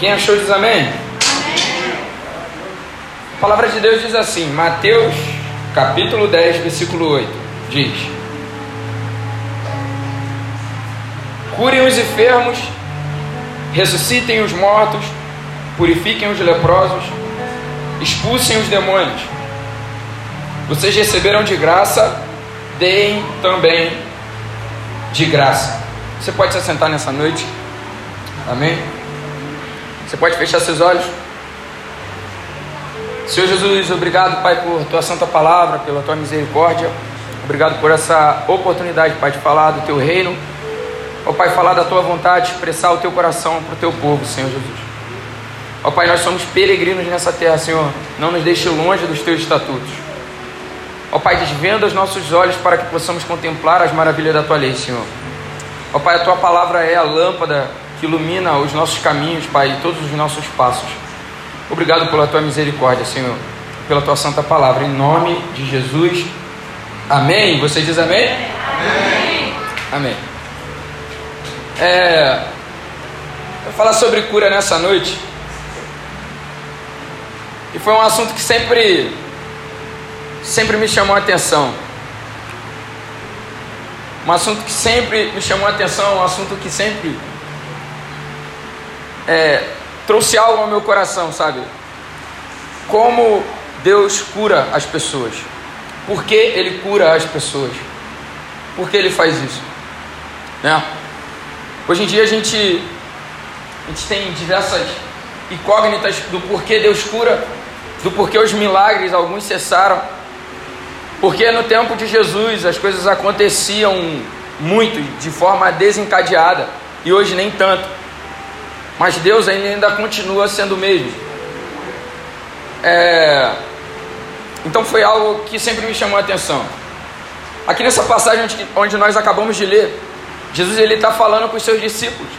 Quem achou diz amém? amém? A palavra de Deus diz assim, Mateus capítulo 10, versículo 8, diz: Curem os enfermos, ressuscitem os mortos, purifiquem os leprosos, expulsem os demônios. Vocês receberam de graça, deem também de graça. Você pode se assentar nessa noite? Amém? Você pode fechar seus olhos? Senhor Jesus, obrigado, Pai, por tua santa palavra, pela tua misericórdia. Obrigado por essa oportunidade, Pai, de falar do teu reino. Ó Pai, falar da tua vontade, expressar o teu coração para o teu povo, Senhor Jesus. Ó Pai, nós somos peregrinos nessa terra, Senhor. Não nos deixe longe dos teus estatutos. Ó Pai, desvenda os nossos olhos para que possamos contemplar as maravilhas da tua lei, Senhor. Ó Pai, a tua palavra é a lâmpada que ilumina os nossos caminhos, Pai, e todos os nossos passos. Obrigado pela tua misericórdia, Senhor, pela tua santa palavra. Em nome de Jesus. Amém. Você diz amém? Amém. Amém. É, vou falar sobre cura nessa noite. E foi um assunto que sempre, sempre me chamou a atenção. Um assunto que sempre me chamou a atenção, um assunto que sempre é, trouxe algo ao meu coração, sabe? Como Deus cura as pessoas. Por que Ele cura as pessoas? Por que Ele faz isso? Né? Hoje em dia a gente, a gente tem diversas incógnitas do porquê Deus cura, do porquê os milagres, alguns cessaram. Porque no tempo de Jesus as coisas aconteciam muito, de forma desencadeada, e hoje nem tanto. Mas Deus ainda continua sendo o mesmo. É... Então foi algo que sempre me chamou a atenção. Aqui nessa passagem onde, nós acabamos de ler, Jesus ele está falando com os seus discípulos.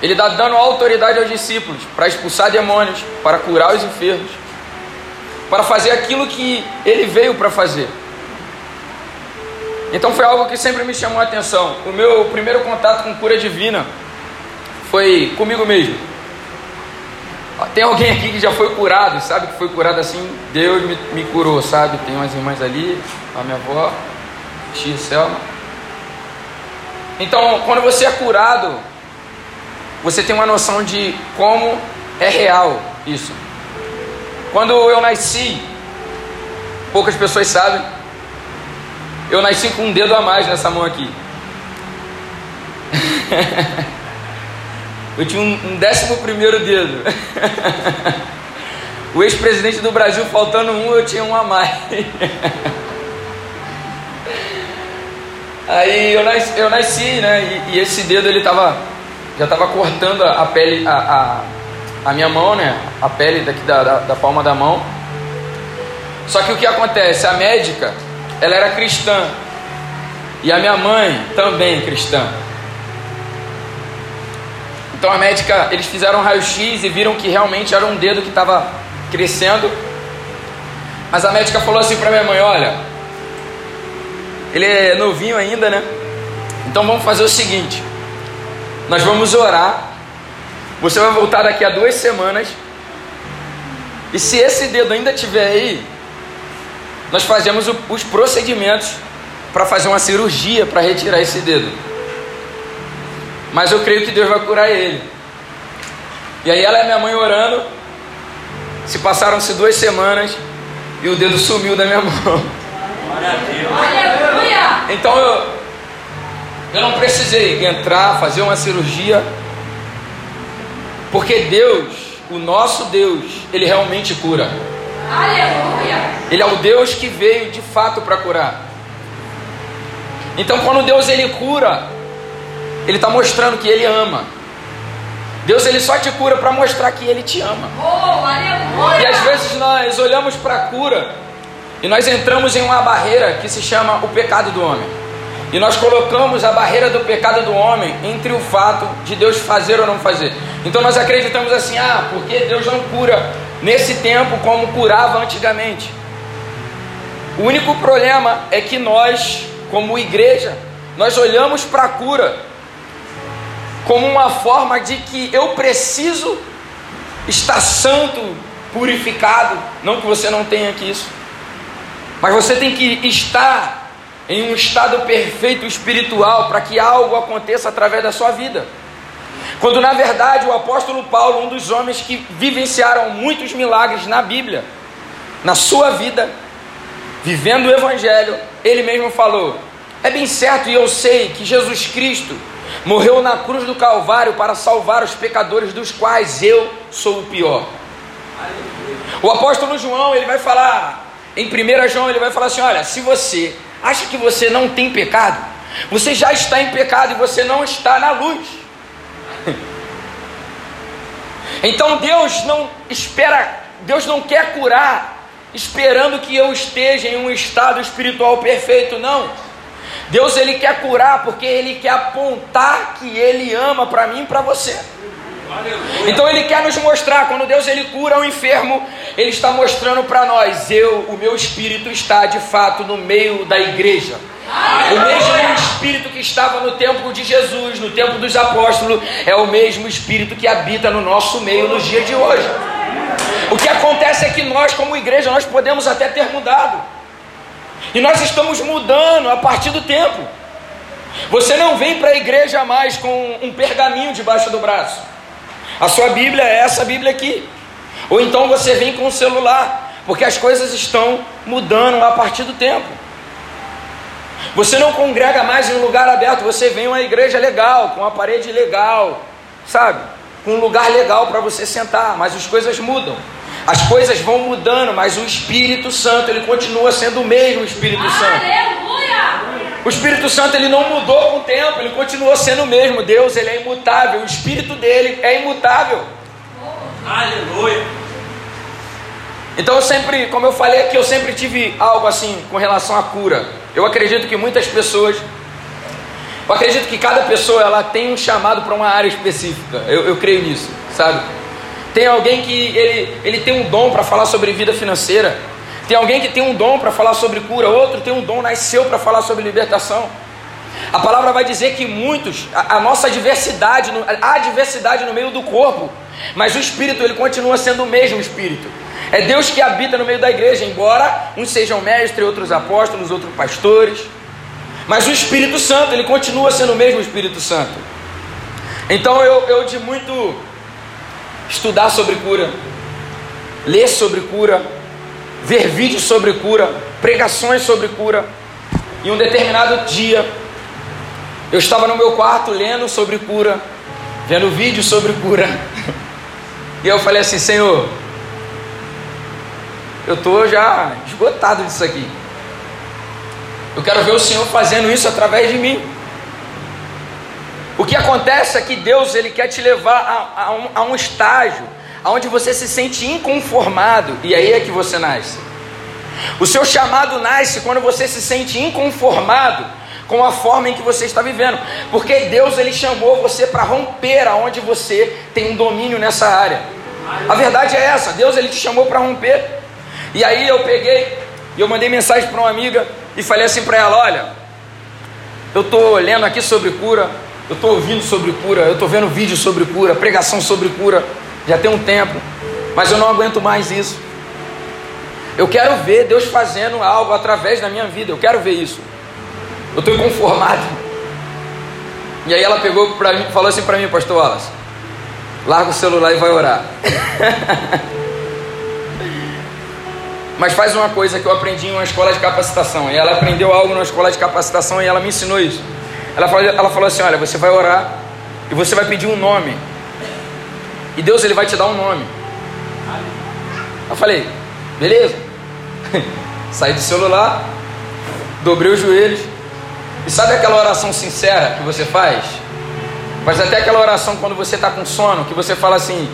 Ele está dando autoridade aos discípulos para expulsar demônios, para curar os enfermos, para fazer aquilo que ele veio para fazer. Então foi algo que sempre me chamou a atenção. O meu primeiro contato com cura divina foi comigo mesmo. Tem alguém aqui que já foi curado, sabe que foi curado assim? Deus me, me curou, sabe? Tem umas irmãs ali, a minha avó, tia Selma. Então, quando você é curado, você tem uma noção de como é real isso. Quando eu nasci, poucas pessoas sabem, eu nasci com um dedo a mais nessa mão aqui. eu tinha um, um décimo primeiro dedo. o ex-presidente do Brasil faltando um, eu tinha um a mais. Aí eu nasci, eu nasci né? E, e, esse dedo ele tava, já estava cortando a pele, a, a, a, minha mão, né? A pele daqui da, da, da palma da mão. Só que o que acontece? A médica, ela era cristã. E a minha mãe também cristã. Então a médica, eles fizeram um raio-x e viram que realmente era um dedo que estava crescendo. Mas a médica falou assim para minha mãe: Olha, ele é novinho ainda, né? Então vamos fazer o seguinte: nós vamos orar. Você vai voltar daqui a duas semanas. E se esse dedo ainda estiver aí, nós fazemos os procedimentos para fazer uma cirurgia para retirar esse dedo. Mas eu creio que Deus vai curar ele. E aí ela e minha mãe orando. Se passaram-se duas semanas e o dedo sumiu da minha mão. Então eu, eu não precisei entrar, fazer uma cirurgia, porque Deus, o nosso Deus, Ele realmente cura. Aleluia! Ele é o Deus que veio de fato para curar. Então quando Deus Ele cura, Ele está mostrando que Ele ama. Deus ele só te cura para mostrar que Ele te ama. Oh, e às vezes nós olhamos para a cura e nós entramos em uma barreira que se chama o pecado do homem. E nós colocamos a barreira do pecado do homem entre o fato de Deus fazer ou não fazer. Então nós acreditamos assim: ah, porque Deus não cura nesse tempo como curava antigamente. O único problema é que nós, como igreja, nós olhamos para a cura como uma forma de que eu preciso estar santo, purificado. Não que você não tenha que isso, mas você tem que estar em um estado perfeito espiritual para que algo aconteça através da sua vida. Quando na verdade o apóstolo Paulo, um dos homens que vivenciaram muitos milagres na Bíblia, na sua vida, vivendo o Evangelho, ele mesmo falou: É bem certo e eu sei que Jesus Cristo morreu na cruz do Calvário para salvar os pecadores, dos quais eu sou o pior. O apóstolo João, ele vai falar, em 1 João, ele vai falar assim: Olha, se você acha que você não tem pecado, você já está em pecado e você não está na luz. Então Deus não espera, Deus não quer curar esperando que eu esteja em um estado espiritual perfeito, não. Deus ele quer curar porque ele quer apontar que ele ama para mim e para você. Então ele quer nos mostrar, quando Deus ele cura o enfermo, ele está mostrando para nós, eu, o meu espírito está de fato no meio da igreja. O mesmo Espírito que estava no tempo de Jesus, no tempo dos apóstolos, é o mesmo Espírito que habita no nosso meio nos dias de hoje. O que acontece é que nós, como igreja, nós podemos até ter mudado. E nós estamos mudando a partir do tempo. Você não vem para a igreja mais com um pergaminho debaixo do braço. A sua Bíblia é essa Bíblia aqui. Ou então você vem com o celular, porque as coisas estão mudando a partir do tempo. Você não congrega mais em um lugar aberto, você vem uma igreja legal, com uma parede legal, sabe? Com um lugar legal para você sentar, mas as coisas mudam. As coisas vão mudando, mas o Espírito Santo, ele continua sendo o mesmo Espírito Santo. Aleluia! O Espírito Santo, ele não mudou com o tempo, ele continua sendo o mesmo. Deus, ele é imutável, o Espírito dele é imutável. Aleluia! Então eu sempre, como eu falei aqui, eu sempre tive algo assim com relação à cura. Eu acredito que muitas pessoas, eu acredito que cada pessoa ela tem um chamado para uma área específica. Eu, eu creio nisso, sabe? Tem alguém que ele, ele tem um dom para falar sobre vida financeira. Tem alguém que tem um dom para falar sobre cura. Outro tem um dom, nasceu para falar sobre libertação. A palavra vai dizer que muitos, a, a nossa diversidade, há diversidade no meio do corpo, mas o espírito ele continua sendo o mesmo espírito. É Deus que habita no meio da igreja, embora uns sejam mestres, outros apóstolos, outros pastores. Mas o Espírito Santo, ele continua sendo o mesmo Espírito Santo. Então eu, eu de muito estudar sobre cura, ler sobre cura, ver vídeos sobre cura, pregações sobre cura. Em um determinado dia, eu estava no meu quarto lendo sobre cura, vendo vídeos sobre cura. E eu falei assim: Senhor, eu estou já esgotado disso aqui. Eu quero ver o Senhor fazendo isso através de mim. O que acontece é que Deus ele quer te levar a, a, um, a um estágio onde você se sente inconformado e aí é que você nasce. O seu chamado nasce quando você se sente inconformado com a forma em que você está vivendo, porque Deus ele chamou você para romper aonde você tem um domínio nessa área. A verdade é essa, Deus ele te chamou para romper. E aí eu peguei e eu mandei mensagem para uma amiga e falei assim para ela, olha, eu estou lendo aqui sobre cura, eu estou ouvindo sobre cura, eu estou vendo vídeo sobre cura, pregação sobre cura, já tem um tempo, mas eu não aguento mais isso. Eu quero ver Deus fazendo algo através da minha vida, eu quero ver isso. Eu estou inconformado. E aí ela pegou para mim, falou assim para mim, pastor Wallace, larga o celular e vai orar. Mas faz uma coisa que eu aprendi em uma escola de capacitação. E ela aprendeu algo numa escola de capacitação e ela me ensinou isso. Ela falou, ela falou assim: Olha, você vai orar e você vai pedir um nome. E Deus ele vai te dar um nome. Eu falei: Beleza. Saí do celular, dobrei os joelhos. E sabe aquela oração sincera que você faz? Faz até aquela oração quando você está com sono, que você fala assim: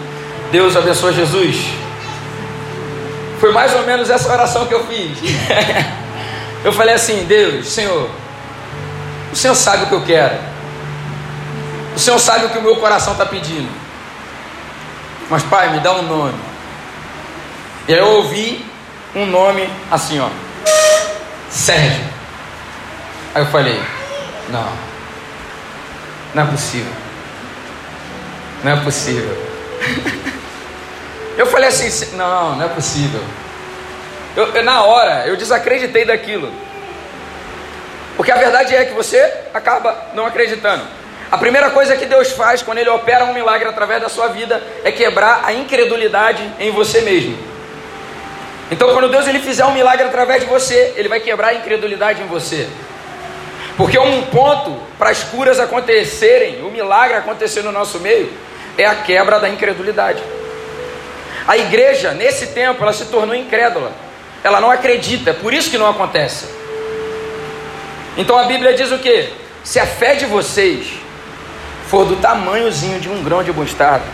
Deus abençoe Jesus. Foi mais ou menos essa oração que eu fiz. eu falei assim: Deus, Senhor, o Senhor sabe o que eu quero. O Senhor sabe o que o meu coração está pedindo. Mas, Pai, me dá um nome. E aí eu ouvi um nome assim, ó. Sérgio. Aí eu falei, não. Não é possível. não é possível. Eu falei assim: não, não é possível. Eu, eu, na hora, eu desacreditei daquilo. Porque a verdade é que você acaba não acreditando. A primeira coisa que Deus faz quando Ele opera um milagre através da sua vida é quebrar a incredulidade em você mesmo. Então, quando Deus ele fizer um milagre através de você, Ele vai quebrar a incredulidade em você. Porque um ponto para as curas acontecerem, o milagre acontecer no nosso meio, é a quebra da incredulidade. A igreja, nesse tempo, ela se tornou incrédula. Ela não acredita, é por isso que não acontece. Então a Bíblia diz o que? Se a fé de vocês for do tamanhozinho de um grão de mostarda,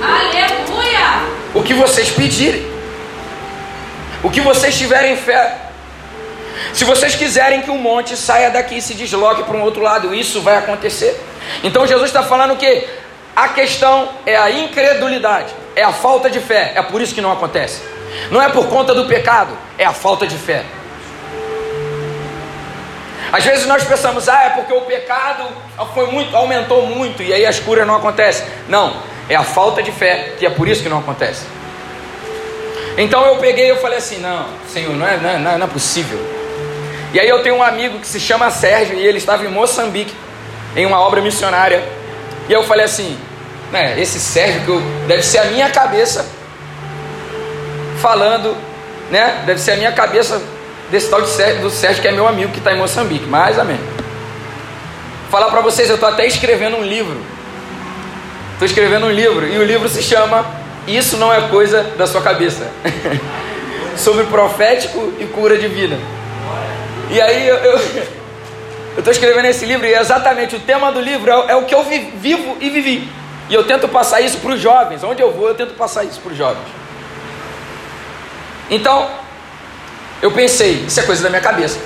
aleluia! O que vocês pedirem, o que vocês tiverem fé, se vocês quiserem que o monte saia daqui e se desloque para um outro lado, isso vai acontecer. Então Jesus está falando que a questão é a incredulidade, é a falta de fé, é por isso que não acontece. Não é por conta do pecado, é a falta de fé. Às vezes nós pensamos, ah, é porque o pecado foi muito, aumentou muito e aí as curas não acontecem. Não, é a falta de fé que é por isso que não acontece. Então eu peguei e falei assim, não, Senhor, não é, não é, não é possível. E aí eu tenho um amigo que se chama Sérgio e ele estava em Moçambique em uma obra missionária. E eu falei assim, né, esse Sérgio que eu, deve ser a minha cabeça falando, né? Deve ser a minha cabeça desse tal de Sérgio, do Sérgio que é meu amigo que está em Moçambique. Mas amém. Falar para vocês, eu estou até escrevendo um livro. Estou escrevendo um livro e o livro se chama Isso não é coisa da sua cabeça. Sobre profético e cura de vida. E aí eu, eu estou escrevendo esse livro e exatamente o tema do livro é, é o que eu vi, vivo e vivi. E eu tento passar isso para os jovens. Onde eu vou, eu tento passar isso para os jovens. Então, eu pensei, isso é coisa da minha cabeça.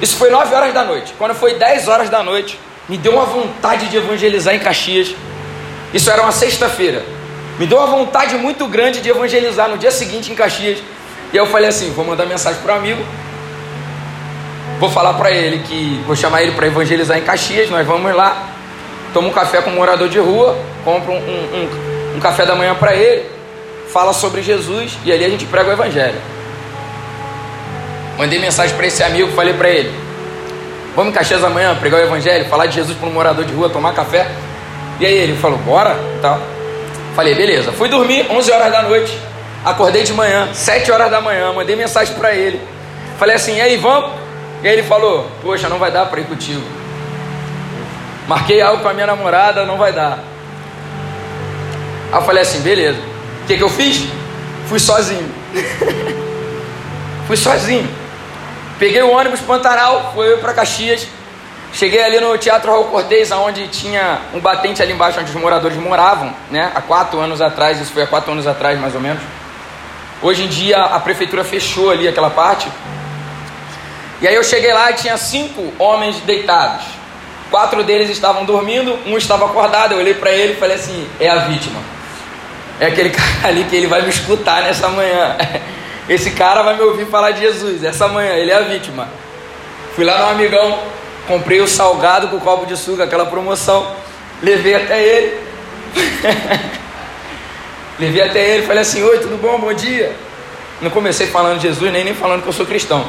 Isso foi 9 horas da noite. Quando foi 10 horas da noite, me deu uma vontade de evangelizar em Caxias. Isso era uma sexta-feira. Me deu uma vontade muito grande de evangelizar no dia seguinte em Caxias. E eu falei assim: vou mandar mensagem para o amigo. Vou falar para ele que vou chamar ele para evangelizar em Caxias. Nós vamos lá, toma um café com um morador de rua, compra um, um, um, um café da manhã para ele, fala sobre Jesus e ali a gente prega o evangelho. Mandei mensagem para esse amigo, falei para ele: Vamos em Caxias amanhã pregar o evangelho, falar de Jesus para um morador de rua, tomar café. E aí ele falou: Bora, tal. Falei: Beleza. Fui dormir 11 horas da noite. Acordei de manhã, 7 horas da manhã, mandei mensagem para ele. Falei assim: E aí, vamos? E aí ele falou: Poxa, não vai dar para ir contigo. Marquei algo com a minha namorada, não vai dar. Aí eu falei assim: Beleza. O que, que eu fiz? Fui sozinho. Fui sozinho. Peguei o ônibus Pantanal, fui para Caxias. Cheguei ali no Teatro Raul Cortez, onde tinha um batente ali embaixo onde os moradores moravam, né? Há quatro anos atrás, isso foi há quatro anos atrás mais ou menos. Hoje em dia a prefeitura fechou ali aquela parte. E aí eu cheguei lá e tinha cinco homens deitados. Quatro deles estavam dormindo, um estava acordado. Eu olhei para ele e falei assim: é a vítima. É aquele cara ali que ele vai me escutar nessa manhã. Esse cara vai me ouvir falar de Jesus. Essa manhã, ele é a vítima. Fui lá no amigão, comprei o salgado com o copo de suco, aquela promoção. Levei até ele. levei até ele, falei assim: Oi, tudo bom? Bom dia. Não comecei falando de Jesus, nem, nem falando que eu sou cristão.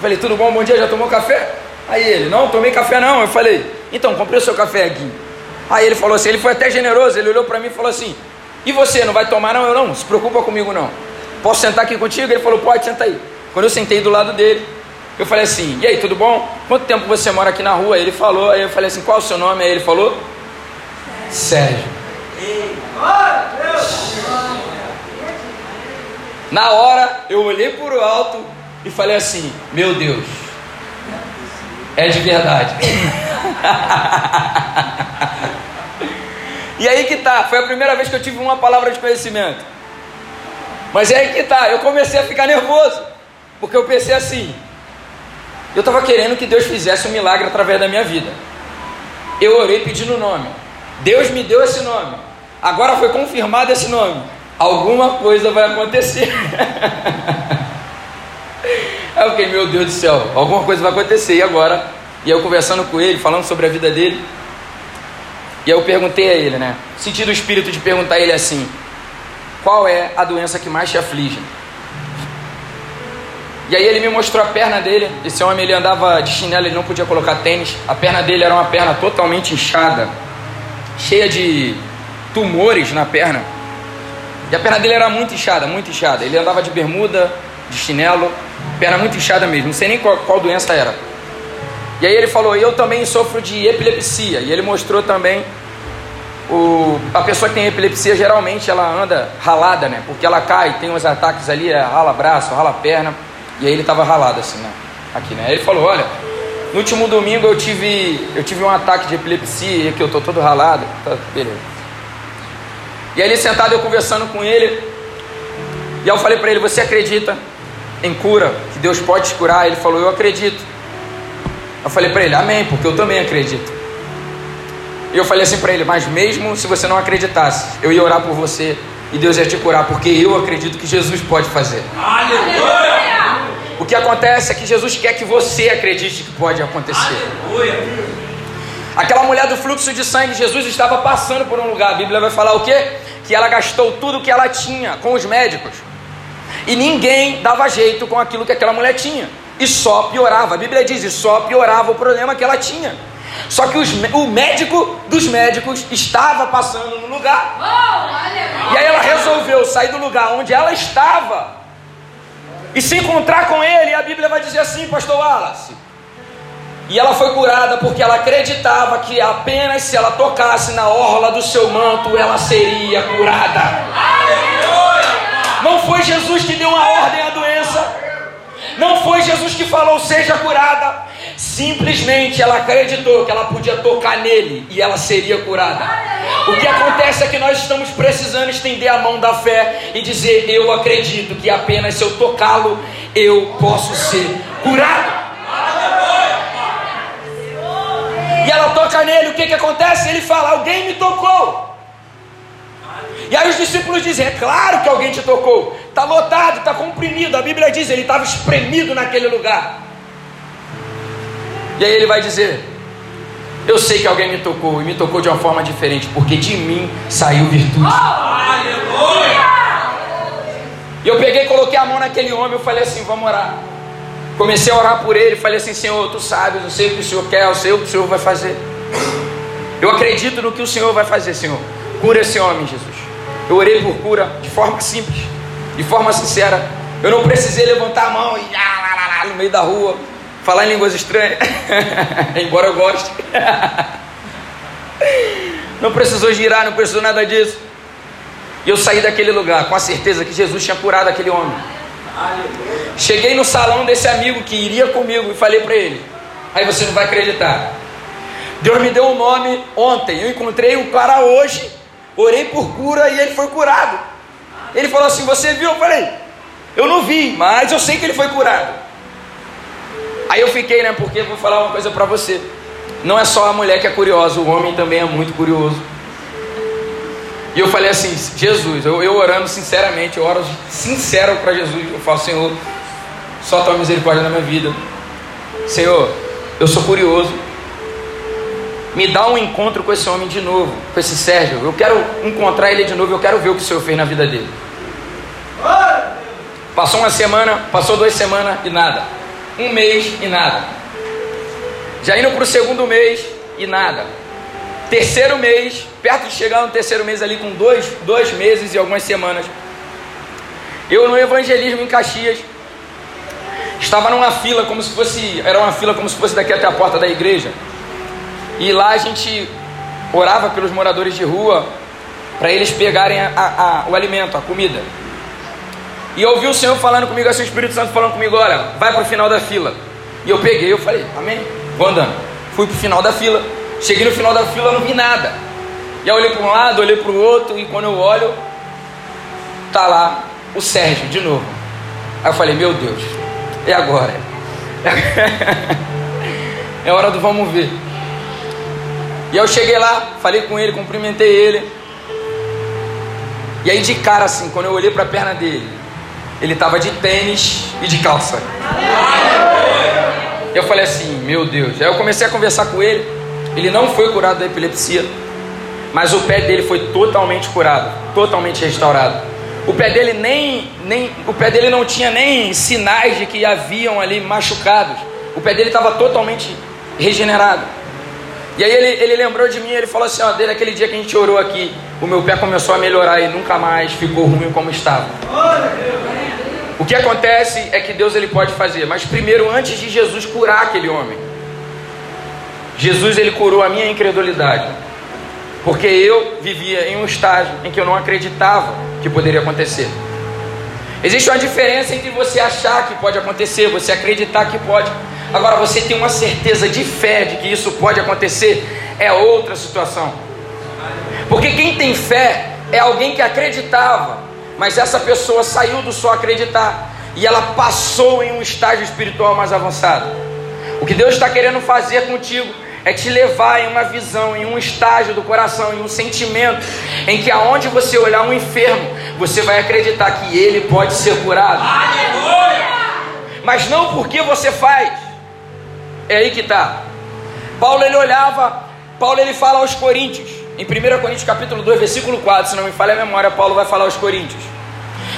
Falei: Tudo bom? Bom dia, já tomou café? Aí ele: Não, tomei café não. Eu falei: Então, comprei o seu café aqui. Aí ele falou assim: Ele foi até generoso. Ele olhou para mim e falou assim: E você, não vai tomar? Não, eu não, se preocupa comigo não. Posso sentar aqui contigo? Ele falou: Pode, senta aí. Quando eu sentei do lado dele, eu falei assim: E aí, tudo bom? Quanto tempo você mora aqui na rua? Ele falou. Aí eu falei assim: Qual é o seu nome? Aí ele falou: Sérgio. Na hora eu olhei por alto e falei assim: Meu Deus, é de verdade. e aí que tá, foi a primeira vez que eu tive uma palavra de conhecimento. Mas é aí que tá, eu comecei a ficar nervoso, porque eu pensei assim: eu estava querendo que Deus fizesse um milagre através da minha vida. Eu orei pedindo o nome. Deus me deu esse nome. Agora foi confirmado esse nome. Alguma coisa vai acontecer. Aí eu fiquei, meu Deus do céu, alguma coisa vai acontecer. E agora? E eu conversando com ele, falando sobre a vida dele. E eu perguntei a ele, né? Senti do espírito de perguntar a ele assim: qual é a doença que mais te aflige? E aí ele me mostrou a perna dele. Esse homem ele andava de chinelo, ele não podia colocar tênis. A perna dele era uma perna totalmente inchada, cheia de tumores na perna. E a perna dele era muito inchada, muito inchada. Ele andava de bermuda, de chinelo, perna muito inchada mesmo. Não sei nem qual, qual doença era. E aí ele falou: Eu também sofro de epilepsia. E ele mostrou também o, a pessoa que tem epilepsia geralmente ela anda ralada, né? Porque ela cai, tem uns ataques ali, é, rala braço, rala perna. E aí ele estava ralado assim, né? Aqui, né? Ele falou: Olha, no último domingo eu tive, eu tive um ataque de epilepsia, que eu tô todo ralado. Tá, beleza. E aí sentado, eu conversando com ele. E eu falei para ele: Você acredita em cura? Que Deus pode te curar? Ele falou: Eu acredito. Eu falei para ele: Amém, porque eu também acredito. E eu falei assim para ele: Mas mesmo se você não acreditasse, eu ia orar por você e Deus ia te curar, porque eu acredito que Jesus pode fazer. Aleluia! O que acontece é que Jesus quer que você acredite que pode acontecer. Aleluia. Aquela mulher do fluxo de sangue, Jesus estava passando por um lugar. A Bíblia vai falar o quê? Que ela gastou tudo que ela tinha com os médicos. E ninguém dava jeito com aquilo que aquela mulher tinha. E só piorava. A Bíblia diz, e só piorava o problema que ela tinha. Só que os, o médico dos médicos estava passando no lugar. Oh, e aí ela resolveu sair do lugar onde ela estava e se encontrar com ele, a Bíblia vai dizer assim, pastor Wallace. E ela foi curada porque ela acreditava que apenas se ela tocasse na orla do seu manto, ela seria curada. Não foi Jesus que deu uma ordem à doença. Não foi Jesus que falou, seja curada. Simplesmente ela acreditou que ela podia tocar nele e ela seria curada. O que acontece é que nós estamos precisando estender a mão da fé e dizer: Eu acredito que apenas se eu tocá-lo, eu posso ser curado. E ela toca nele, o que, que acontece? Ele fala: Alguém me tocou. E aí os discípulos dizem: É claro que alguém te tocou. Está lotado, está comprimido. A Bíblia diz: Ele estava espremido naquele lugar. E aí ele vai dizer: Eu sei que alguém me tocou, e me tocou de uma forma diferente, porque de mim saiu virtude. E eu peguei, coloquei a mão naquele homem, eu falei assim: Vamos orar. Comecei a orar por ele, falei assim: Senhor, tu sabes, eu sei o que o Senhor quer, eu sei o que o Senhor vai fazer. Eu acredito no que o Senhor vai fazer, Senhor. Cura esse homem, Jesus. Eu orei por cura de forma simples, de forma sincera. Eu não precisei levantar a mão e ah, no meio da rua falar em línguas estranhas, embora eu goste. não precisou girar, não precisou nada disso. E eu saí daquele lugar com a certeza que Jesus tinha curado aquele homem. Cheguei no salão desse amigo que iria comigo e falei para ele: Aí você não vai acreditar. Deus me deu um nome ontem. Eu encontrei um cara hoje, orei por cura e ele foi curado. Ele falou assim: Você viu? Eu falei: Eu não vi, mas eu sei que ele foi curado. Aí eu fiquei, né? Porque vou falar uma coisa para você. Não é só a mulher que é curiosa, o homem também é muito curioso. E eu falei assim, Jesus, eu, eu orando sinceramente, eu oro sincero para Jesus. Eu falo, Senhor, só tua misericórdia na minha vida. Senhor, eu sou curioso. Me dá um encontro com esse homem de novo, com esse Sérgio. Eu quero encontrar ele de novo, eu quero ver o que o Senhor fez na vida dele. Passou uma semana, passou duas semanas e nada um mês e nada. Já indo para o segundo mês e nada. Terceiro mês, perto de chegar no terceiro mês ali com dois, dois meses e algumas semanas. Eu no evangelismo em Caxias estava numa fila como se fosse, era uma fila como se fosse daqui até a porta da igreja. E lá a gente orava pelos moradores de rua para eles pegarem a, a, o alimento, a comida. E eu ouvi o Senhor falando comigo, assim, o Espírito Santo falando comigo, olha, vai para o final da fila. E eu peguei, eu falei, amém, vou andando. Fui para o final da fila, cheguei no final da fila, não vi nada. E aí eu olhei para um lado, olhei para o outro, e quando eu olho, tá lá o Sérgio de novo. Aí eu falei, meu Deus, e agora? é hora do vamos ver. E aí eu cheguei lá, falei com ele, cumprimentei ele. E aí de cara assim, quando eu olhei para a perna dele, ele estava de tênis e de calça. Eu falei assim, meu Deus. Aí eu comecei a conversar com ele. Ele não foi curado da epilepsia. mas o pé dele foi totalmente curado, totalmente restaurado. O pé dele nem, nem o pé dele não tinha nem sinais de que haviam ali machucados. O pé dele estava totalmente regenerado. E aí ele, ele lembrou de mim, ele falou assim, ó, desde aquele dia que a gente orou aqui, o meu pé começou a melhorar e nunca mais ficou ruim como estava. O que acontece é que Deus ele pode fazer, mas primeiro antes de Jesus curar aquele homem, Jesus ele curou a minha incredulidade. Porque eu vivia em um estágio em que eu não acreditava que poderia acontecer. Existe uma diferença entre você achar que pode acontecer, você acreditar que pode. Agora, você tem uma certeza de fé de que isso pode acontecer, é outra situação. Porque quem tem fé é alguém que acreditava, mas essa pessoa saiu do só acreditar e ela passou em um estágio espiritual mais avançado. O que Deus está querendo fazer contigo é te levar em uma visão, em um estágio do coração, em um sentimento, em que aonde você olhar um enfermo, você vai acreditar que ele pode ser curado. Aleluia! Mas não porque você faz. É aí que está. Paulo ele olhava, Paulo ele fala aos Coríntios, em 1 Coríntios capítulo 2, versículo 4, se não me falha a memória, Paulo vai falar aos Coríntios.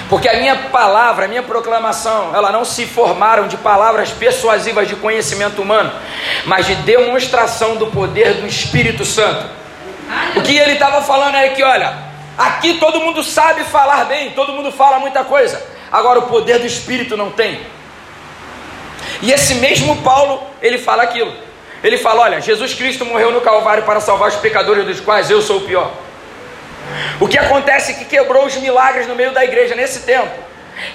Porque a minha palavra, a minha proclamação, ela não se formaram de palavras persuasivas de conhecimento humano, mas de demonstração do poder do Espírito Santo. O que ele estava falando é que, olha, aqui todo mundo sabe falar bem, todo mundo fala muita coisa, agora o poder do Espírito não tem. E esse mesmo Paulo, ele fala aquilo. Ele fala: olha, Jesus Cristo morreu no Calvário para salvar os pecadores, dos quais eu sou o pior. O que acontece é que quebrou os milagres no meio da igreja nesse tempo.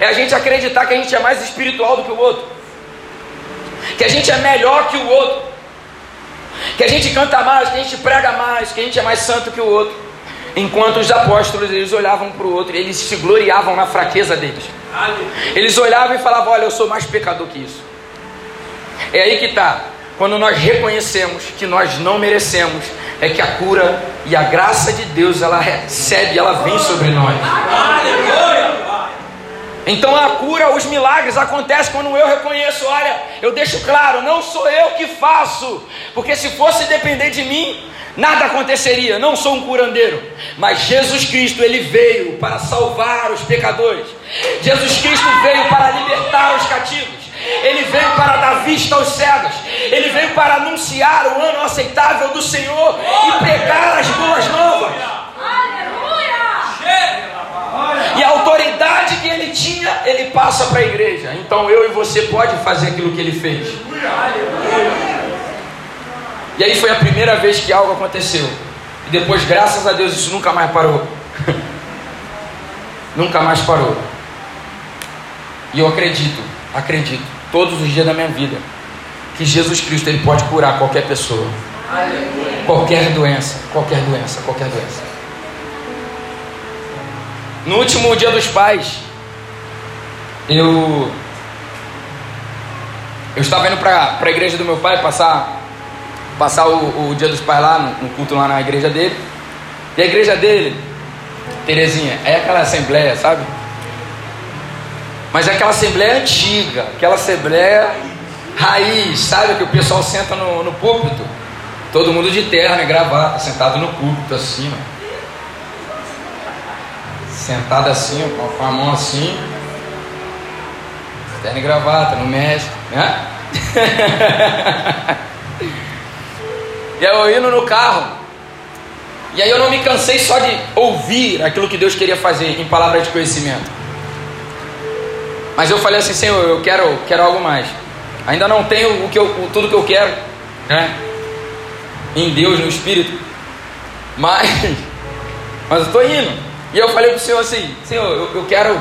É a gente acreditar que a gente é mais espiritual do que o outro. Que a gente é melhor que o outro. Que a gente canta mais, que a gente prega mais, que a gente é mais santo que o outro. Enquanto os apóstolos eles olhavam para o outro, eles se gloriavam na fraqueza deles. Eles olhavam e falavam: Olha, eu sou mais pecador que isso. É aí que está. Quando nós reconhecemos que nós não merecemos, é que a cura e a graça de Deus ela recebe, ela vem sobre nós. Então a cura, os milagres acontecem quando eu reconheço, olha, eu deixo claro, não sou eu que faço, porque se fosse depender de mim, nada aconteceria. Não sou um curandeiro, mas Jesus Cristo ele veio para salvar os pecadores. Jesus Cristo veio para libertar os cativos. Ele veio para dar vista aos cegos, ele veio para anunciar o ano aceitável do Senhor e pregar as boas novas. E a autoridade que ele tinha, ele passa para a igreja. Então eu e você pode fazer aquilo que ele fez. E aí foi a primeira vez que algo aconteceu. E depois, graças a Deus, isso nunca mais parou. nunca mais parou. E eu acredito, acredito todos os dias da minha vida que Jesus Cristo ele pode curar qualquer pessoa. Qualquer doença, qualquer doença, qualquer doença. No último dia dos pais, eu eu estava indo para a igreja do meu pai passar passar o, o dia dos pais lá no, no culto lá na igreja dele. E a igreja dele, Terezinha, é aquela assembleia, sabe? Mas é aquela assembleia antiga, aquela assembleia raiz, sabe? Que o pessoal senta no, no púlpito, todo mundo de terno e gravata, sentado no púlpito assim, ó. Sentado assim, com a mão assim, terno e gravata, no México, né? e eu indo no carro, e aí eu não me cansei só de ouvir aquilo que Deus queria fazer em palavras de conhecimento. Mas eu falei assim, Senhor, eu quero, quero algo mais. Ainda não tenho o que eu, tudo que eu quero, né? Em Deus, no Espírito. Mas, mas eu estou indo. E eu falei para o Senhor assim, Senhor, eu, eu quero,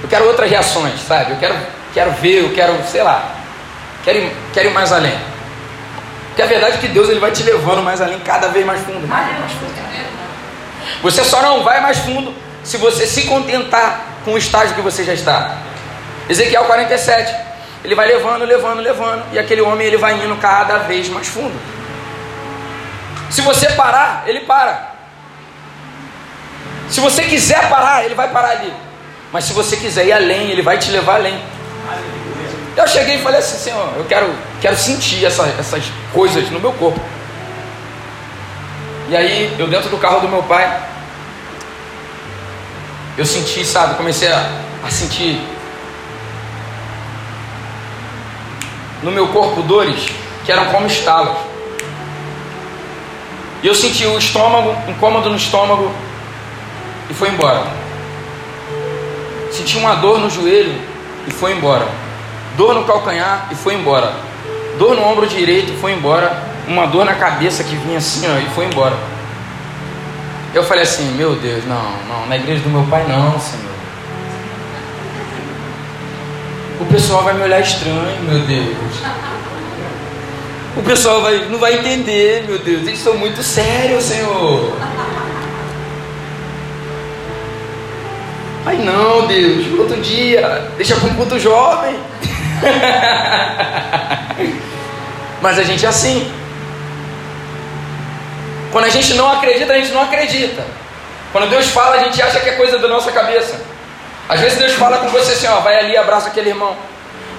eu quero outras reações, sabe? Eu quero, quero ver, eu quero, sei lá, quero ir, quero ir mais além. Porque a verdade é que Deus ele vai te levando mais além, cada vez mais fundo, mais, mais fundo. Você só não vai mais fundo se você se contentar com o estágio que você já está. Ezequiel 47, ele vai levando, levando, levando, e aquele homem ele vai indo cada vez mais fundo. Se você parar, ele para. Se você quiser parar, ele vai parar ali. Mas se você quiser ir além, ele vai te levar além. Eu cheguei e falei assim, Senhor, eu quero, quero sentir essa, essas coisas no meu corpo. E aí, eu dentro do carro do meu pai, eu senti, sabe, comecei a, a sentir no meu corpo dores que eram como estalos. E eu senti o estômago, incômodo no estômago, e foi embora. Senti uma dor no joelho e foi embora. Dor no calcanhar e foi embora. Dor no ombro direito e foi embora. Uma dor na cabeça que vinha assim, ó, e foi embora. Eu falei assim, meu Deus, não, não, na igreja do meu pai não, Senhor. O pessoal vai me olhar estranho, meu Deus. O pessoal vai, não vai entender, meu Deus. Eles são muito sérios, Senhor. Ai não, Deus, outro dia, deixa para um culto jovem. Mas a gente é assim. Quando a gente não acredita, a gente não acredita. Quando Deus fala, a gente acha que é coisa da nossa cabeça. Às vezes Deus fala com você assim, ó, vai ali, abraça aquele irmão.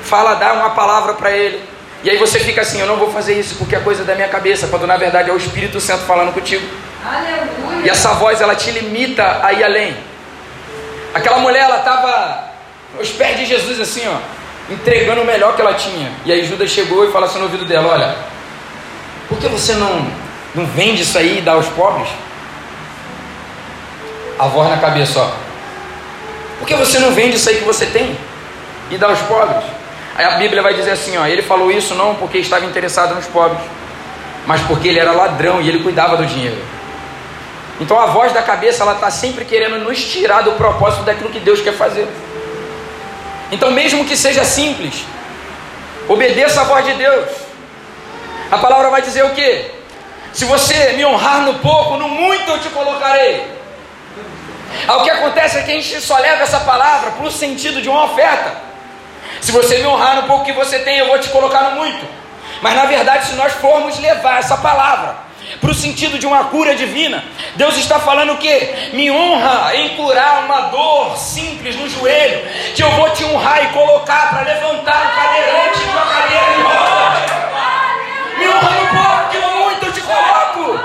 Fala, dá uma palavra para ele. E aí você fica assim, eu não vou fazer isso porque é coisa da minha cabeça, quando na verdade é o Espírito Santo falando contigo. Aleluia. E essa voz, ela te limita a ir além. Aquela mulher, ela estava aos pés de Jesus assim, ó, entregando o melhor que ela tinha. E aí Judas chegou e falou assim no ouvido dela, olha, por que você não não vende isso aí e dá aos pobres? A voz na cabeça, ó. Por que você não vende isso aí que você tem e dá aos pobres? Aí a Bíblia vai dizer assim, ó, ele falou isso não porque estava interessado nos pobres, mas porque ele era ladrão e ele cuidava do dinheiro. Então a voz da cabeça ela está sempre querendo nos tirar do propósito daquilo que Deus quer fazer. Então mesmo que seja simples, obedeça a voz de Deus. A palavra vai dizer o que? Se você me honrar no pouco, no muito eu te colocarei. O que acontece é que a gente só leva essa palavra para o sentido de uma oferta. Se você me honrar no pouco que você tem, eu vou te colocar no muito. Mas na verdade, se nós formos levar essa palavra para o sentido de uma cura divina, Deus está falando o que? Me honra em curar uma dor simples no joelho, que eu vou te honrar e colocar para levantar o cadeirante de uma cadeira de roda. Me honra no pouco que no muito eu te coloco.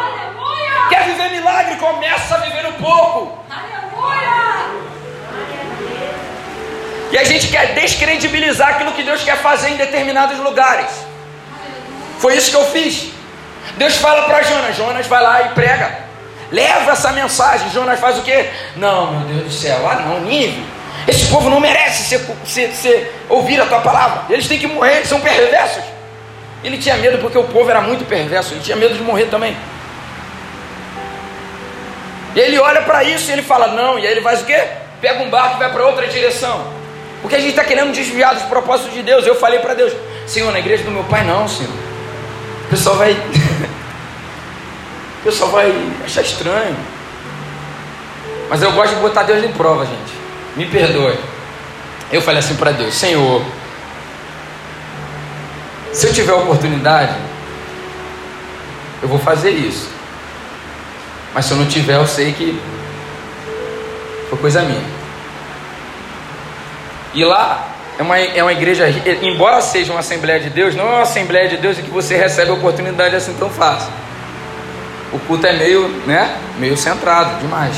Quer viver milagre? Começa a viver no pouco. E a gente quer descredibilizar aquilo que Deus quer fazer em determinados lugares. Foi isso que eu fiz. Deus fala para Jonas: Jonas vai lá e prega. Leva essa mensagem. Jonas faz o quê? Não, meu Deus do céu, ah não, Nível. Esse povo não merece ser, ser, ser, ouvir a tua palavra. Eles têm que morrer, eles são perversos. Ele tinha medo porque o povo era muito perverso, ele tinha medo de morrer também. E ele olha para isso e ele fala: Não, e aí ele faz o quê? Pega um barco e vai para outra direção. Porque a gente está querendo desviar dos propósitos de Deus. Eu falei para Deus: Senhor, na igreja do meu pai, não, Senhor. O pessoal vai. o pessoal vai achar estranho. Mas eu gosto de botar Deus em prova, gente. Me perdoe. Eu falei assim para Deus: Senhor, se eu tiver oportunidade, eu vou fazer isso. Mas se eu não tiver, eu sei que foi coisa minha. E lá é uma, é uma igreja, embora seja uma Assembleia de Deus, não é uma Assembleia de Deus em que você recebe a oportunidade assim tão fácil. O culto é meio, né, meio centrado demais.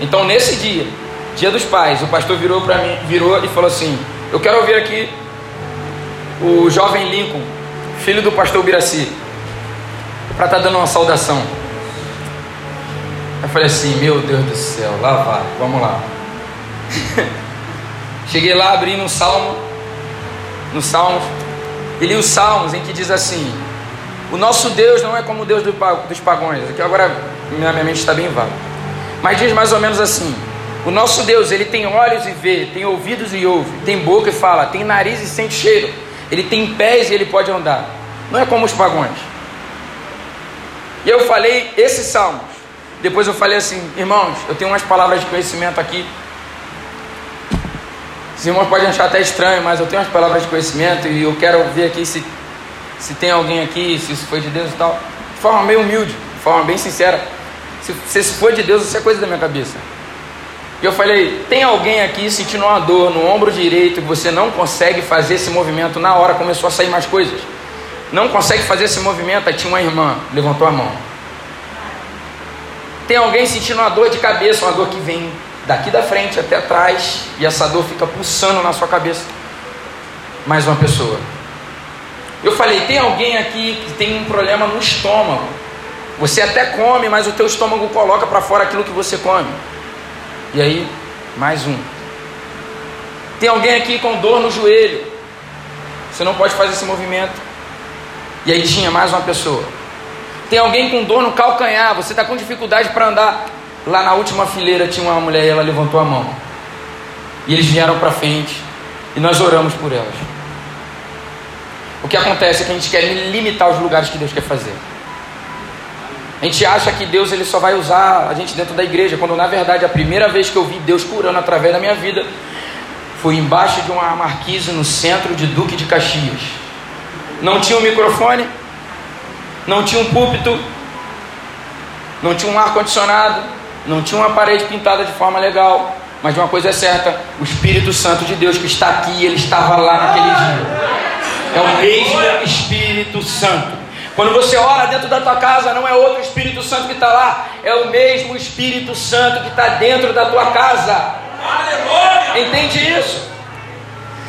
Então nesse dia, dia dos pais, o pastor virou para mim, virou e falou assim: "Eu quero ouvir aqui o jovem Lincoln, filho do pastor Biraci, para estar tá dando uma saudação. Eu falei assim, meu Deus do céu, lá vai, vamos lá. Cheguei lá, abri no Salmo, no Salmo, e li os Salmos em que diz assim: O nosso Deus não é como o Deus dos pagões. Aqui agora minha mente está bem vaga. Mas diz mais ou menos assim: O nosso Deus, ele tem olhos e vê, tem ouvidos e ouve, tem boca e fala, tem nariz e sente cheiro, ele tem pés e ele pode andar. Não é como os pagões. E eu falei esses salmos. Depois eu falei assim, irmãos, eu tenho umas palavras de conhecimento aqui. Os irmãos podem achar até estranho, mas eu tenho umas palavras de conhecimento e eu quero ver aqui se, se tem alguém aqui, se isso foi de Deus e tal. De forma meio humilde, de forma bem sincera. Se, se isso foi de Deus, isso é coisa da minha cabeça. E eu falei: tem alguém aqui sentindo uma dor no ombro direito que você não consegue fazer esse movimento? Na hora começou a sair mais coisas. Não consegue fazer esse movimento. Aí tinha uma irmã, levantou a mão. Tem alguém sentindo uma dor de cabeça, uma dor que vem daqui da frente até atrás e essa dor fica pulsando na sua cabeça. Mais uma pessoa. Eu falei, tem alguém aqui que tem um problema no estômago. Você até come, mas o teu estômago coloca para fora aquilo que você come. E aí, mais um. Tem alguém aqui com dor no joelho. Você não pode fazer esse movimento. E aí tinha mais uma pessoa. Tem alguém com dor no calcanhar. Você está com dificuldade para andar. Lá na última fileira tinha uma mulher e ela levantou a mão. E eles vieram para frente. E nós oramos por elas. O que acontece é que a gente quer limitar os lugares que Deus quer fazer. A gente acha que Deus ele só vai usar a gente dentro da igreja, quando na verdade a primeira vez que eu vi Deus curando através da minha vida foi embaixo de uma marquise no centro de Duque de Caxias. Não tinha um microfone, não tinha um púlpito, não tinha um ar condicionado, não tinha uma parede pintada de forma legal, mas uma coisa é certa, o Espírito Santo de Deus que está aqui, ele estava lá naquele dia. É o mesmo Espírito Santo. Quando você ora dentro da tua casa, não é outro Espírito Santo que está lá, é o mesmo Espírito Santo que está dentro da tua casa. Aleluia! Entende isso?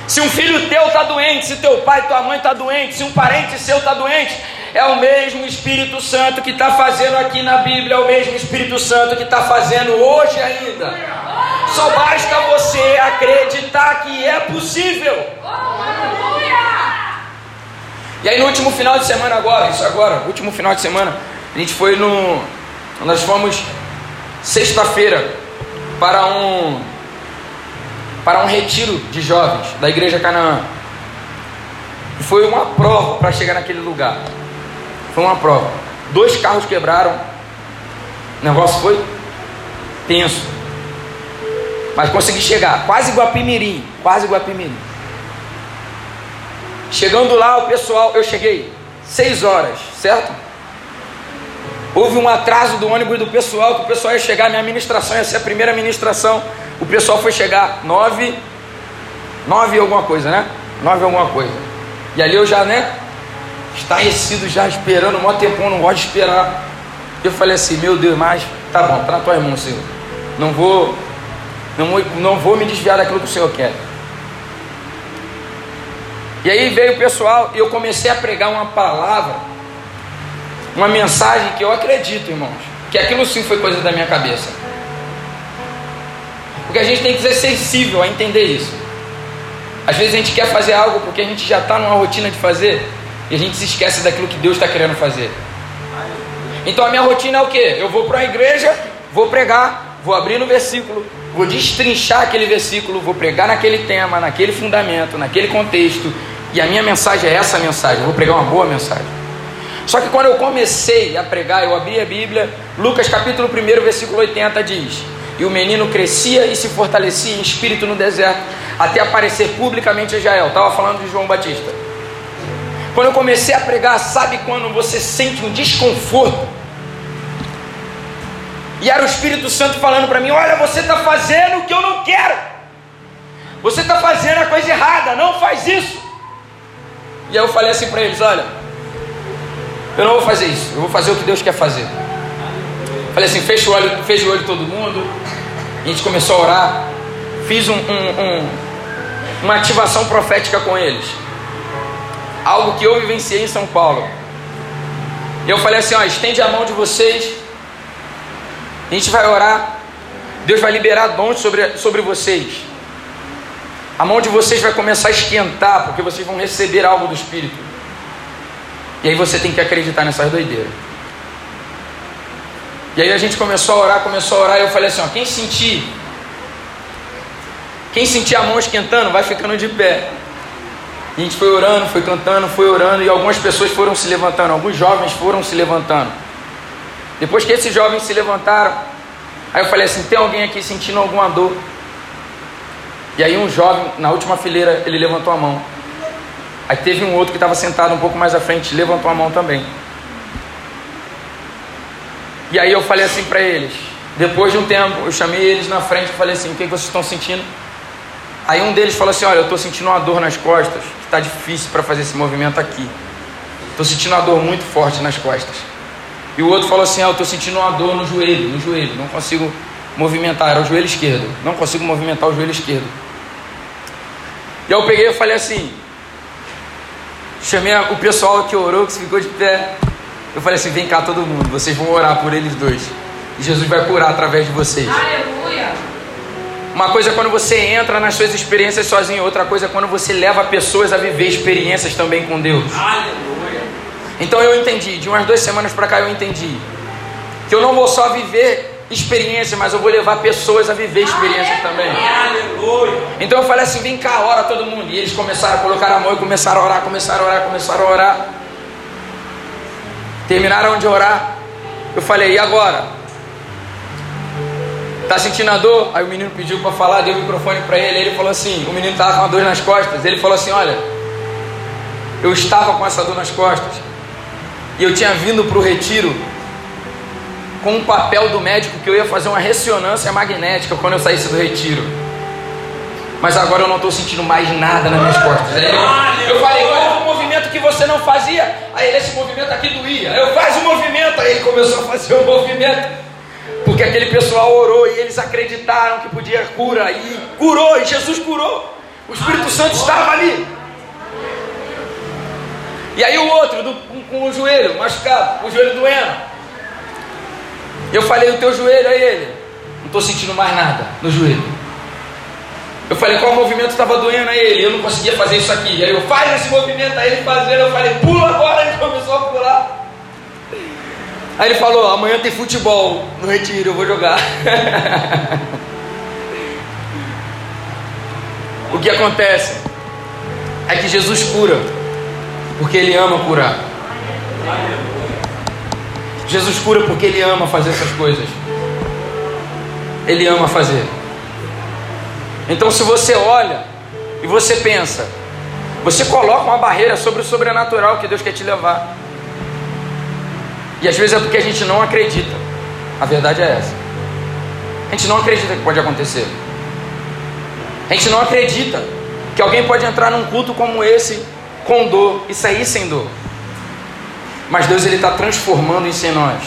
Se um filho teu está doente, se teu pai, tua mãe está doente, se um parente seu está doente, é o mesmo Espírito Santo que está fazendo aqui na Bíblia, é o mesmo Espírito Santo que está fazendo hoje ainda. Só basta você acreditar que é possível. E aí no último final de semana agora, isso agora, último final de semana, a gente foi no. Nós fomos sexta-feira para um para um retiro de jovens da igreja Canaã. E foi uma prova para chegar naquele lugar. Foi uma prova. Dois carros quebraram. O negócio foi tenso. Mas consegui chegar, quase Guapimirim, quase Guapimirim. Chegando lá, o pessoal, eu cheguei seis horas, certo? Houve um atraso do ônibus do pessoal, que o pessoal ia chegar, minha ministração ia ser a primeira ministração. O pessoal foi chegar nove, nove alguma coisa, né? Nove alguma coisa. E ali eu já, né? Estarrecido, já esperando, maior tempão, não gosto de esperar. Eu falei assim, meu Deus, mas tá bom, tá na tua mão, Senhor. Não vou, não vou, não vou me desviar daquilo que o Senhor quer. E aí veio o pessoal e eu comecei a pregar uma palavra, uma mensagem que eu acredito, irmãos, que aquilo sim foi coisa da minha cabeça. Porque a gente tem que ser sensível a entender isso. Às vezes a gente quer fazer algo porque a gente já está numa rotina de fazer e a gente se esquece daquilo que Deus está querendo fazer. Então a minha rotina é o que? Eu vou para a igreja, vou pregar, vou abrir no versículo, vou destrinchar aquele versículo, vou pregar naquele tema, naquele fundamento, naquele contexto, e a minha mensagem é essa mensagem, eu vou pregar uma boa mensagem. Só que quando eu comecei a pregar, eu abri a Bíblia, Lucas capítulo 1, versículo 80 diz: E o menino crescia e se fortalecia em espírito no deserto, até aparecer publicamente a Israel. Estava falando de João Batista. Quando eu comecei a pregar, sabe quando você sente um desconforto? E era o Espírito Santo falando para mim: Olha, você está fazendo o que eu não quero. Você está fazendo a coisa errada, não faz isso. E aí eu falei assim para eles: olha, eu não vou fazer isso, eu vou fazer o que Deus quer fazer. Falei assim: fecha o olho, fecha o olho todo mundo. A gente começou a orar. Fiz um, um, um, uma ativação profética com eles. Algo que eu vivenciei em São Paulo. Eu falei assim: ó, estende a mão de vocês. A gente vai orar. Deus vai liberar dons sobre, sobre vocês. A mão de vocês vai começar a esquentar, porque vocês vão receber algo do Espírito. E aí você tem que acreditar nessas doideiras. E aí a gente começou a orar, começou a orar, e eu falei assim: ó, quem sentir, quem sentir a mão esquentando, vai ficando de pé. A gente foi orando, foi cantando, foi orando, e algumas pessoas foram se levantando, alguns jovens foram se levantando. Depois que esses jovens se levantaram, aí eu falei assim: tem alguém aqui sentindo alguma dor? E aí um jovem, na última fileira, ele levantou a mão. Aí teve um outro que estava sentado um pouco mais à frente, levantou a mão também. E aí eu falei assim para eles, depois de um tempo, eu chamei eles na frente e falei assim, o que, vocês estão sentindo? Aí um deles falou assim, olha, eu estou sentindo uma dor nas costas, que está difícil para fazer esse movimento aqui. Estou sentindo uma dor muito forte nas costas. E o outro falou assim: Ah, eu estou sentindo uma dor no joelho, no joelho, não consigo movimentar. Era o joelho esquerdo, não consigo movimentar o joelho esquerdo. E eu peguei e falei assim: Chamei o pessoal que orou, que ficou de pé. Eu falei assim: Vem cá, todo mundo, vocês vão orar por eles dois. E Jesus vai curar através de vocês. Aleluia. Uma coisa é quando você entra nas suas experiências sozinho, outra coisa é quando você leva pessoas a viver experiências também com Deus. Aleluia. Então eu entendi, de umas duas semanas para cá eu entendi que eu não vou só viver experiência, mas eu vou levar pessoas a viver experiências também. Aleluia. Então eu falei assim: vem cá, ora todo mundo. E eles começaram a colocar a mão e começaram a orar, começaram a orar, começaram a orar. Terminaram de orar. Eu falei: e agora? Tá sentindo a dor? Aí o menino pediu para falar, deu o microfone para ele. Ele falou assim: o menino estava com uma dor nas costas. Ele falou assim: olha, eu estava com essa dor nas costas e eu tinha vindo para o retiro com um papel do médico que eu ia fazer uma ressonância magnética quando eu saísse do retiro. Mas agora eu não estou sentindo mais nada nas minhas costas. Aí eu falei, olha o movimento que você não fazia. Aí esse movimento aqui doía. Eu faz o movimento. Aí ele começou a fazer o movimento. Porque aquele pessoal orou e eles acreditaram que podia cura. E curou, e Jesus curou. O Espírito Santo estava ali. E aí o outro, do, com, com, o joelho machucado, com o joelho doendo. Eu falei, o teu joelho, aí ele. Não estou sentindo mais nada no joelho. Eu falei, qual movimento estava doendo a ele? Eu não conseguia fazer isso aqui. Aí eu, faz esse movimento, aí ele fazendo, eu falei, pula agora, ele começou a pular. Aí ele falou: amanhã tem futebol no retiro, eu vou jogar. o que acontece é que Jesus cura, porque Ele ama curar. Jesus cura porque Ele ama fazer essas coisas. Ele ama fazer. Então, se você olha e você pensa, você coloca uma barreira sobre o sobrenatural que Deus quer te levar. E às vezes é porque a gente não acredita. A verdade é essa. A gente não acredita que pode acontecer. A gente não acredita que alguém pode entrar num culto como esse com dor e sair sem dor. Mas Deus ele está transformando isso em nós.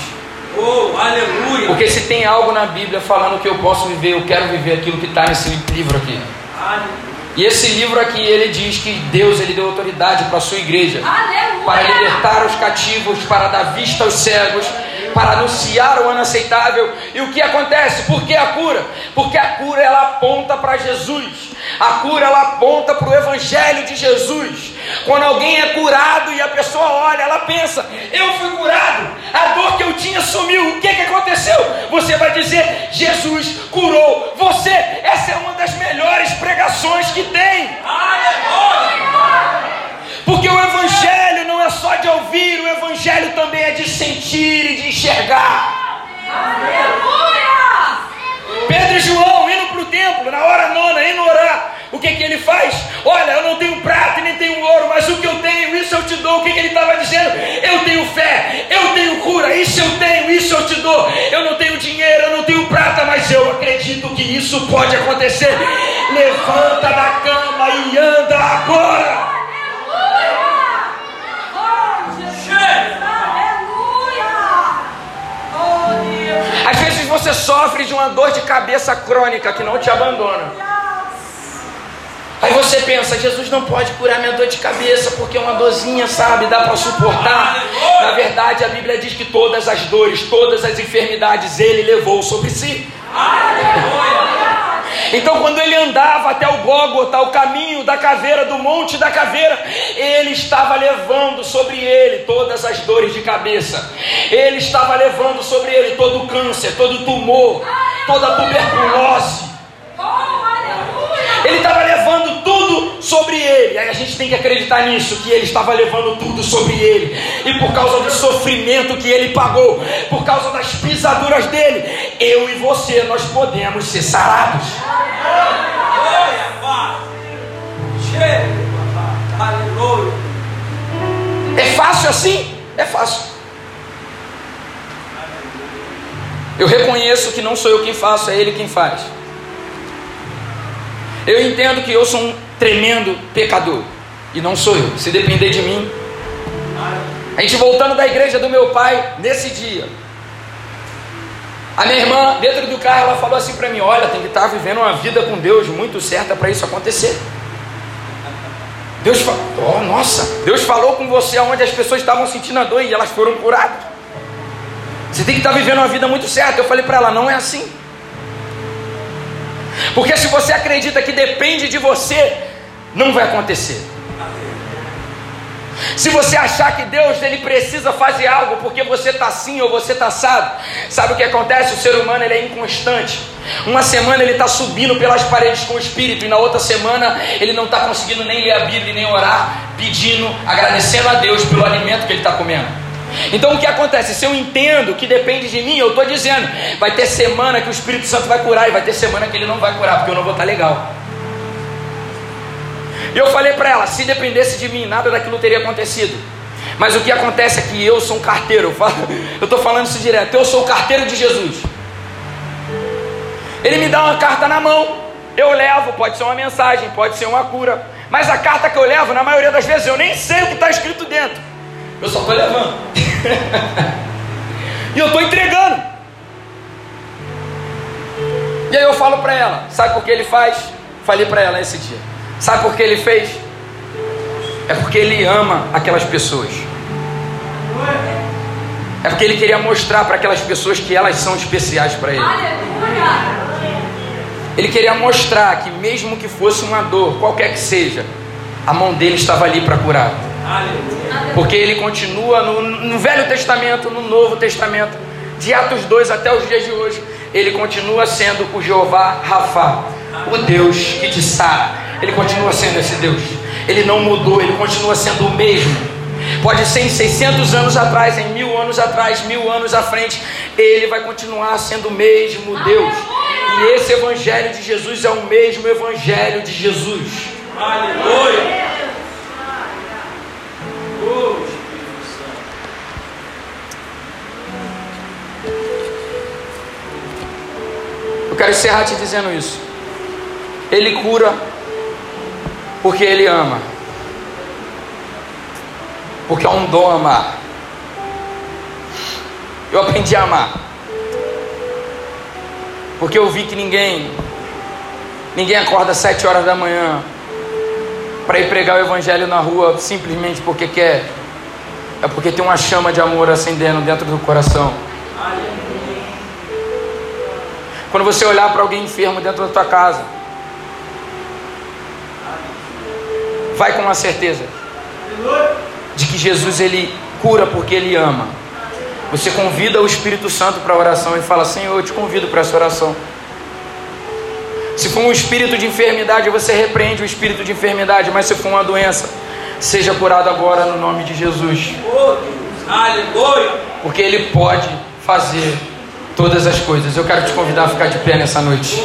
Oh, aleluia! Porque se tem algo na Bíblia falando que eu posso viver, eu quero viver aquilo que está nesse livro aqui. Aleluia. E esse livro aqui, ele diz que Deus ele deu autoridade para a sua igreja. Aleluia. Para libertar os cativos, para dar vista aos cegos, para anunciar o ano aceitável. E o que acontece? Por que a cura? Porque a cura ela aponta para Jesus. A cura ela aponta para o evangelho de Jesus. Quando alguém é curado e a pessoa olha, ela pensa: Eu fui curado, a dor que eu tinha sumiu. O que, que? Você vai dizer: Jesus curou você. Essa é uma das melhores pregações que tem. Porque o Evangelho não é só de ouvir, o Evangelho também é de sentir e de enxergar. Aleluia! Pedro e João indo para o templo, na hora nona, indo orar. O que, que ele faz? Olha, eu não tenho prata e nem tenho ouro, mas o que eu tenho, isso eu te dou. O que, que ele estava dizendo? Eu tenho fé, eu tenho cura, isso eu tenho, isso eu te dou. Eu não tenho dinheiro, eu não tenho prata, mas eu acredito que isso pode acontecer. Levanta da cama e anda agora. Às vezes você sofre de uma dor de cabeça crônica que não te abandona. Aí você pensa, Jesus não pode curar minha dor de cabeça porque é uma dorzinha, sabe, dá para suportar. Na verdade, a Bíblia diz que todas as dores, todas as enfermidades ele levou sobre si. Então, quando ele andava até o Gólgota, o caminho da caveira, do monte da caveira, ele estava levando sobre ele todas as dores de cabeça, ele estava levando sobre ele todo o câncer, todo o tumor, toda a tuberculose. Ele estava levando tudo sobre ele. A gente tem que acreditar nisso, que ele estava levando tudo sobre ele. E por causa do sofrimento que ele pagou, por causa das pisaduras dele, eu e você nós podemos ser sarados. É fácil assim? É fácil. Eu reconheço que não sou eu quem faço, é Ele quem faz. Eu entendo que eu sou um tremendo pecador. E não sou eu. Se depender de mim, A gente voltando da igreja do meu pai nesse dia. A minha irmã, dentro do carro, ela falou assim para mim: Olha, tem que estar tá vivendo uma vida com Deus muito certa para isso acontecer. Deus falou, oh, nossa, Deus falou com você onde as pessoas estavam sentindo a dor e elas foram curadas. Você tem que estar tá vivendo uma vida muito certa. Eu falei para ela: Não é assim. Porque se você acredita que depende de você, não vai acontecer. Se você achar que Deus ele precisa fazer algo porque você está assim ou você está assado, sabe o que acontece? O ser humano ele é inconstante. Uma semana ele está subindo pelas paredes com o Espírito, e na outra semana ele não está conseguindo nem ler a Bíblia, nem orar, pedindo, agradecendo a Deus pelo alimento que ele está comendo. Então o que acontece? Se eu entendo que depende de mim, eu estou dizendo, vai ter semana que o Espírito Santo vai curar, e vai ter semana que ele não vai curar, porque eu não vou estar tá legal. E eu falei para ela: se dependesse de mim, nada daquilo teria acontecido. Mas o que acontece é que eu sou um carteiro, eu estou falando isso direto, eu sou o carteiro de Jesus. Ele me dá uma carta na mão, eu levo, pode ser uma mensagem, pode ser uma cura, mas a carta que eu levo, na maioria das vezes, eu nem sei o que está escrito dentro, eu só estou levando, e eu estou entregando. E aí eu falo para ela, sabe por que ele faz? Falei para ela esse dia. Sabe por que ele fez? É porque ele ama aquelas pessoas. É porque ele queria mostrar para aquelas pessoas que elas são especiais para ele. Ele queria mostrar que, mesmo que fosse uma dor, qualquer que seja, a mão dele estava ali para curar. Porque ele continua no, no, Velho Testamento, no Novo Testamento, de Atos 2 até os dias de hoje, ele continua sendo o Jeová Rafa, o Deus que te sara. Ele continua sendo esse Deus. Ele não mudou, ele continua sendo o mesmo. Pode ser em 600 anos atrás, em mil anos atrás, mil anos à frente, ele vai continuar sendo o mesmo Deus. E esse Evangelho de Jesus é o mesmo Evangelho de Jesus. Aleluia! Eu quero encerrar te dizendo isso. Ele cura porque Ele ama. Porque é um dom amar. Eu aprendi a amar. Porque eu vi que ninguém, ninguém acorda às sete horas da manhã para ir pregar o evangelho na rua simplesmente porque quer. É porque tem uma chama de amor acendendo dentro do coração. Quando você olhar para alguém enfermo dentro da tua casa, vai com a certeza de que Jesus ele cura porque ele ama. Você convida o Espírito Santo para a oração e fala: Senhor, eu te convido para essa oração. Se for um espírito de enfermidade, você repreende o espírito de enfermidade, mas se for uma doença, seja curado agora no nome de Jesus. Porque Ele pode fazer todas as coisas. Eu quero te convidar a ficar de pé nessa noite.